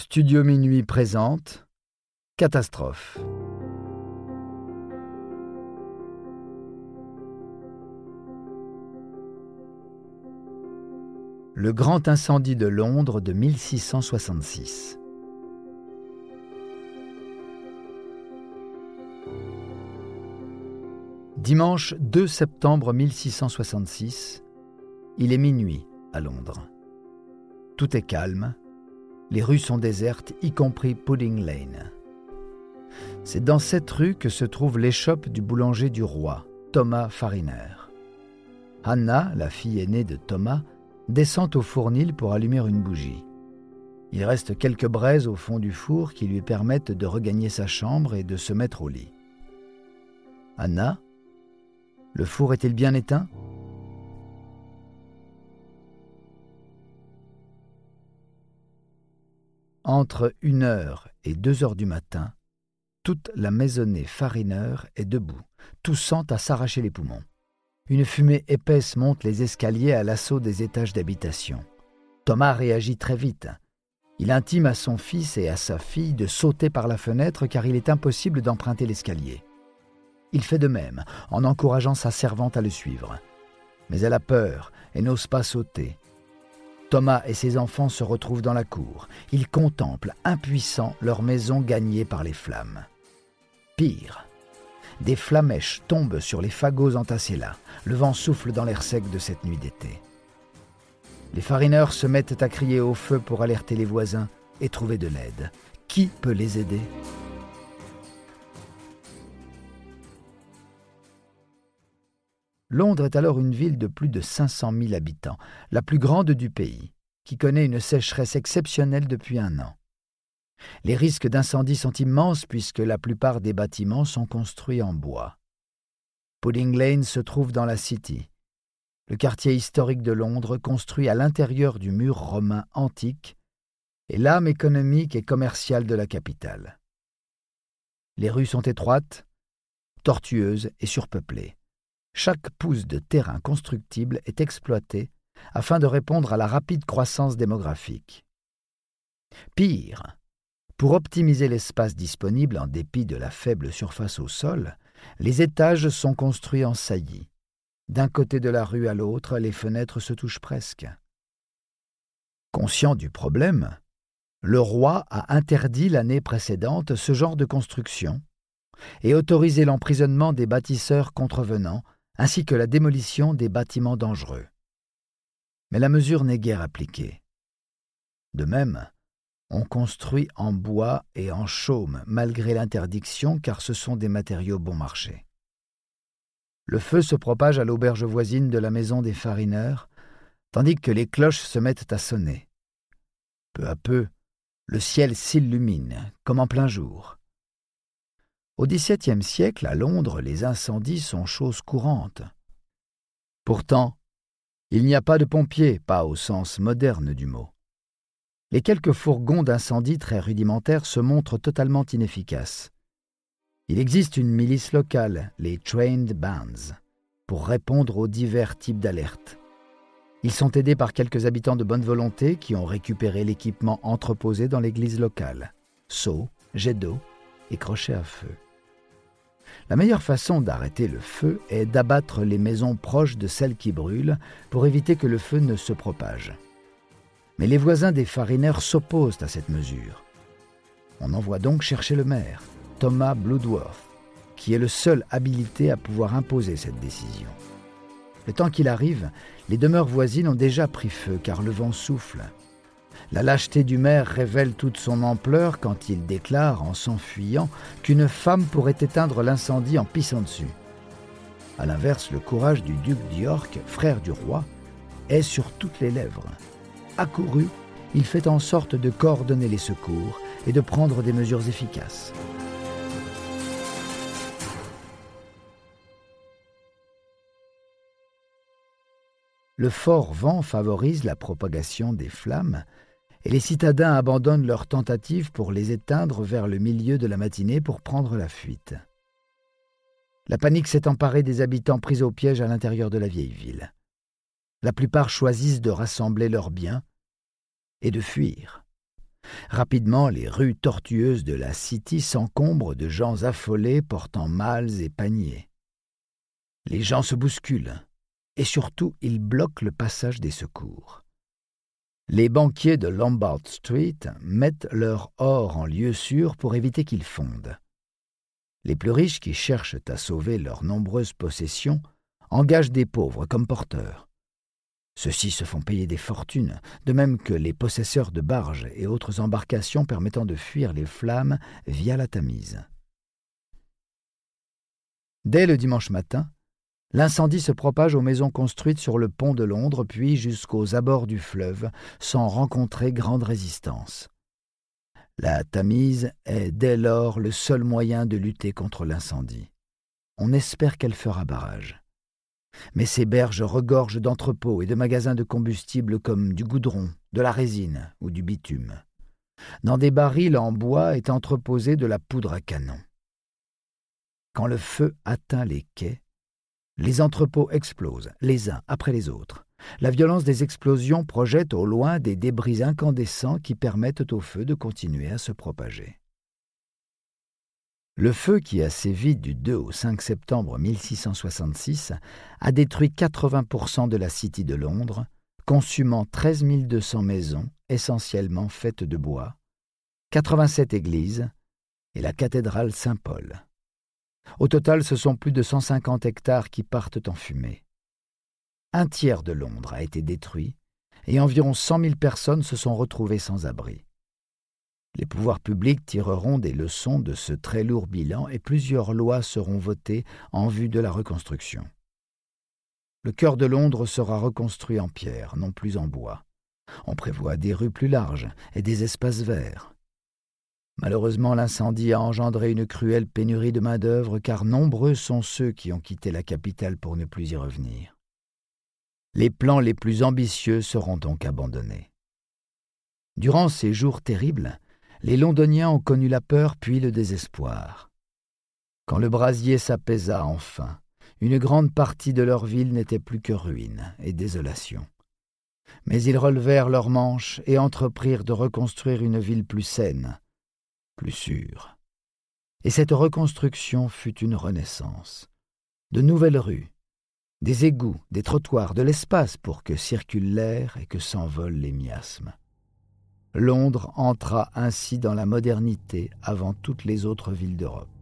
Studio Minuit présente Catastrophe. Le grand incendie de Londres de 1666. Dimanche 2 septembre 1666, il est minuit à Londres. Tout est calme, les rues sont désertes, y compris Pudding Lane. C'est dans cette rue que se trouve l'échoppe du boulanger du roi, Thomas Fariner. Anna, la fille aînée de Thomas, descend au fournil pour allumer une bougie. Il reste quelques braises au fond du four qui lui permettent de regagner sa chambre et de se mettre au lit. Anna, le four est-il bien éteint? Entre une heure et deux heures du matin, toute la maisonnée farineur est debout, toussant à s'arracher les poumons. Une fumée épaisse monte les escaliers à l'assaut des étages d'habitation. Thomas réagit très vite. Il intime à son fils et à sa fille de sauter par la fenêtre car il est impossible d'emprunter l'escalier. Il fait de même en encourageant sa servante à le suivre. Mais elle a peur et n'ose pas sauter. Thomas et ses enfants se retrouvent dans la cour. Ils contemplent, impuissants, leur maison gagnée par les flammes. Pire, des flamèches tombent sur les fagots entassés là. Le vent souffle dans l'air sec de cette nuit d'été. Les farineurs se mettent à crier au feu pour alerter les voisins et trouver de l'aide. Qui peut les aider? Londres est alors une ville de plus de 500 000 habitants, la plus grande du pays, qui connaît une sécheresse exceptionnelle depuis un an. Les risques d'incendie sont immenses puisque la plupart des bâtiments sont construits en bois. Pudding Lane se trouve dans la City, le quartier historique de Londres construit à l'intérieur du mur romain antique et l'âme économique et commerciale de la capitale. Les rues sont étroites, tortueuses et surpeuplées. Chaque pouce de terrain constructible est exploité afin de répondre à la rapide croissance démographique. Pire, pour optimiser l'espace disponible en dépit de la faible surface au sol, les étages sont construits en saillie. D'un côté de la rue à l'autre, les fenêtres se touchent presque. Conscient du problème, le roi a interdit l'année précédente ce genre de construction et autorisé l'emprisonnement des bâtisseurs contrevenants ainsi que la démolition des bâtiments dangereux. Mais la mesure n'est guère appliquée. De même, on construit en bois et en chaume malgré l'interdiction car ce sont des matériaux bon marché. Le feu se propage à l'auberge voisine de la maison des farineurs, tandis que les cloches se mettent à sonner. Peu à peu, le ciel s'illumine, comme en plein jour. Au XVIIe siècle, à Londres, les incendies sont chose courante. Pourtant, il n'y a pas de pompiers, pas au sens moderne du mot. Les quelques fourgons d'incendie très rudimentaires se montrent totalement inefficaces. Il existe une milice locale, les Trained Bands, pour répondre aux divers types d'alertes. Ils sont aidés par quelques habitants de bonne volonté qui ont récupéré l'équipement entreposé dans l'église locale seaux, jets d'eau et crochets à feu. La meilleure façon d'arrêter le feu est d'abattre les maisons proches de celles qui brûlent pour éviter que le feu ne se propage. Mais les voisins des farineurs s'opposent à cette mesure. On envoie donc chercher le maire, Thomas Bloodworth, qui est le seul habilité à pouvoir imposer cette décision. Le temps qu'il arrive, les demeures voisines ont déjà pris feu car le vent souffle. La lâcheté du maire révèle toute son ampleur quand il déclare, en s'enfuyant, qu'une femme pourrait éteindre l'incendie en pissant dessus. A l'inverse, le courage du duc d'York, frère du roi, est sur toutes les lèvres. Accouru, il fait en sorte de coordonner les secours et de prendre des mesures efficaces. Le fort vent favorise la propagation des flammes et les citadins abandonnent leurs tentatives pour les éteindre vers le milieu de la matinée pour prendre la fuite. La panique s'est emparée des habitants pris au piège à l'intérieur de la vieille ville. La plupart choisissent de rassembler leurs biens et de fuir. Rapidement, les rues tortueuses de la City s'encombrent de gens affolés portant malles et paniers. Les gens se bousculent, et surtout ils bloquent le passage des secours. Les banquiers de Lombard Street mettent leur or en lieu sûr pour éviter qu'il fonde. Les plus riches qui cherchent à sauver leurs nombreuses possessions engagent des pauvres comme porteurs. Ceux-ci se font payer des fortunes, de même que les possesseurs de barges et autres embarcations permettant de fuir les flammes via la Tamise. Dès le dimanche matin, l'incendie se propage aux maisons construites sur le pont de Londres, puis jusqu'aux abords du fleuve, sans rencontrer grande résistance. La Tamise est dès lors le seul moyen de lutter contre l'incendie. On espère qu'elle fera barrage. Mais ces berges regorgent d'entrepôts et de magasins de combustible comme du goudron, de la résine ou du bitume. Dans des barils en bois est entreposée de la poudre à canon. Quand le feu atteint les quais, les entrepôts explosent, les uns après les autres. La violence des explosions projette au loin des débris incandescents qui permettent au feu de continuer à se propager. Le feu qui a sévi du 2 au 5 septembre 1666 a détruit 80% de la City de Londres, consumant 13 200 maisons, essentiellement faites de bois, 87 églises et la cathédrale Saint-Paul. Au total, ce sont plus de 150 hectares qui partent en fumée. Un tiers de Londres a été détruit et environ 100 000 personnes se sont retrouvées sans abri. Les pouvoirs publics tireront des leçons de ce très lourd bilan et plusieurs lois seront votées en vue de la reconstruction. Le cœur de Londres sera reconstruit en pierre, non plus en bois. On prévoit des rues plus larges et des espaces verts. Malheureusement, l'incendie a engendré une cruelle pénurie de main-d'œuvre car nombreux sont ceux qui ont quitté la capitale pour ne plus y revenir. Les plans les plus ambitieux seront donc abandonnés. Durant ces jours terribles, les Londoniens ont connu la peur puis le désespoir. Quand le brasier s'apaisa enfin, une grande partie de leur ville n'était plus que ruine et désolation. Mais ils relevèrent leurs manches et entreprirent de reconstruire une ville plus saine, Et cette reconstruction fut une renaissance. De nouvelles rues, des égouts, des trottoirs, de l'espace pour que circule l'air et que s'envolent les miasmes. Londres entra ainsi dans la modernité avant toutes les autres villes d'Europe.